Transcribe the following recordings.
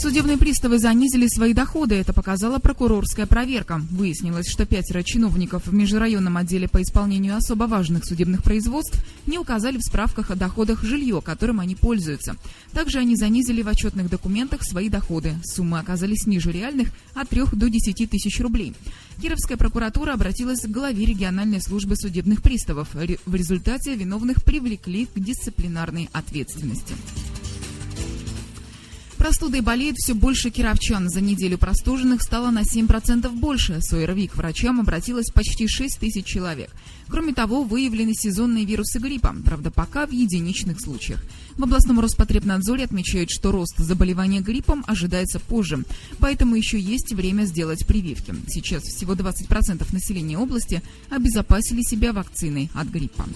Судебные приставы занизили свои доходы. Это показала прокурорская проверка. Выяснилось, что пятеро чиновников в межрайонном отделе по исполнению особо важных судебных производств не указали в справках о доходах жилье, которым они пользуются. Также они занизили в отчетных документах свои доходы. Суммы оказались ниже реальных от 3 до 10 тысяч рублей. Кировская прокуратура обратилась к главе региональной службы судебных приставов. В результате виновных привлекли к дисциплинарной ответственности. Простудой болеет все больше кировчан. За неделю простуженных стало на 7% больше. С ОРВИ к врачам обратилось почти 6 тысяч человек. Кроме того, выявлены сезонные вирусы гриппа, правда, пока в единичных случаях. В областном Роспотребнадзоре отмечают, что рост заболевания гриппом ожидается позже, поэтому еще есть время сделать прививки. Сейчас всего 20% населения области обезопасили себя вакциной от гриппа.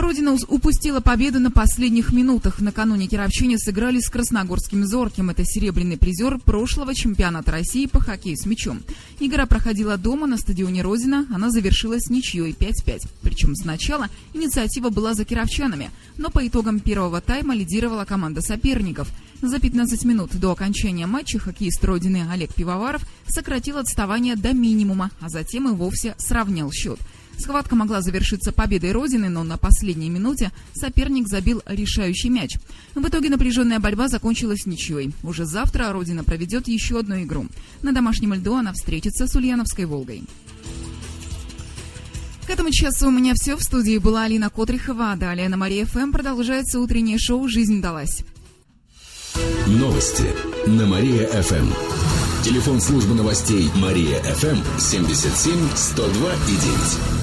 Родина упустила победу на последних минутах. Накануне кировчане сыграли с Красногорским «Зорким». Это серебряный призер прошлого чемпионата России по хоккею с мячом. Игра проходила дома на стадионе Родина. Она завершилась ничьей 5-5. Причем сначала инициатива была за кировчанами, но по итогам первого тайма лидировала команда соперников. За 15 минут до окончания матча хоккеист Родины Олег Пивоваров сократил отставание до минимума, а затем и вовсе сравнял счет – Схватка могла завершиться победой Родины, но на последней минуте соперник забил решающий мяч. В итоге напряженная борьба закончилась ничьей. Уже завтра Родина проведет еще одну игру. На домашнем льду она встретится с Ульяновской «Волгой». К этому часу у меня все. В студии была Алина Котрихова. Далее на Мария ФМ продолжается утреннее шоу «Жизнь далась». Новости на Мария-ФМ. Телефон службы новостей Мария-ФМ 77 102 и 9.